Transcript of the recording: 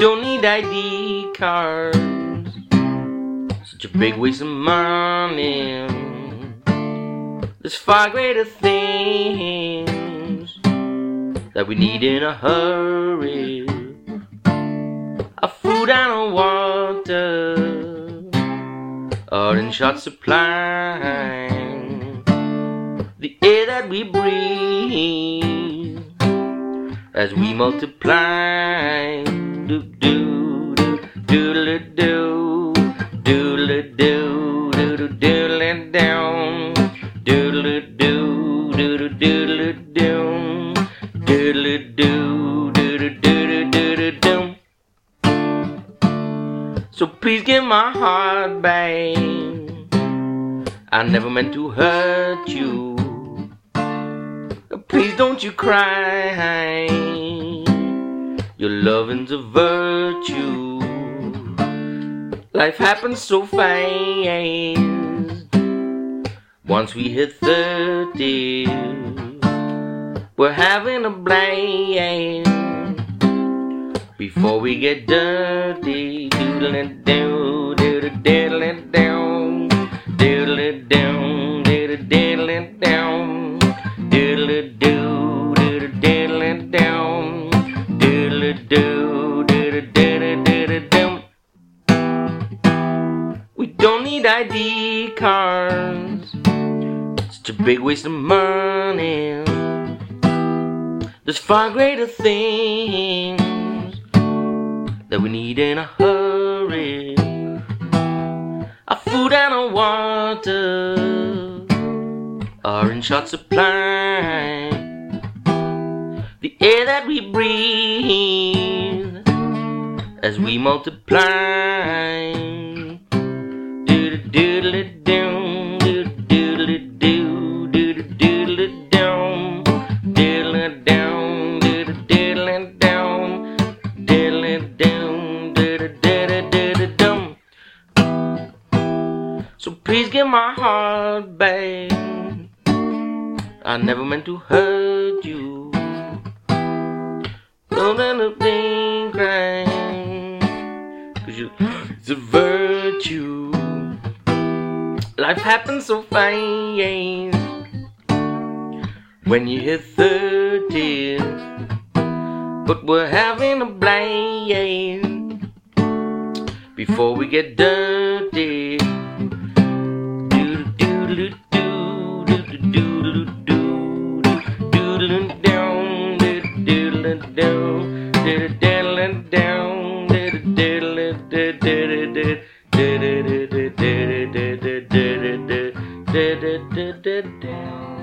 don't need ID cards. Such a big waste of money. There's far greater things that we need in a hurry. A food and a water are in short supply. The air that we breathe as we multiply do do do doodle do doodle do doodle doodle down doodle do doodle. So please give my heart back. I never meant to hurt you. Please don't you cry. Your loving's a virtue. Life happens so fast. Once we hit 30, we're having a blast. Before we get dirty, doodling down, doodle down, doodle down, don't need ID cards. Such a big waste of money. There's far greater things that we need in a hurry. A food and a water are in short supply. The air that we breathe as we multiply doodly doom, doodly doo, doodly doodly doom, doodly doom, doodly doodly doom, doodly doom, doodly doodly doodly doom. So please get my heart back. I never meant to hurt you. Don't No, no, no, cause you, it's a virtue. Life happens so fast. When you hit 30, but we're having a blast. Before we get dirty. Doodle doodle da, da, da.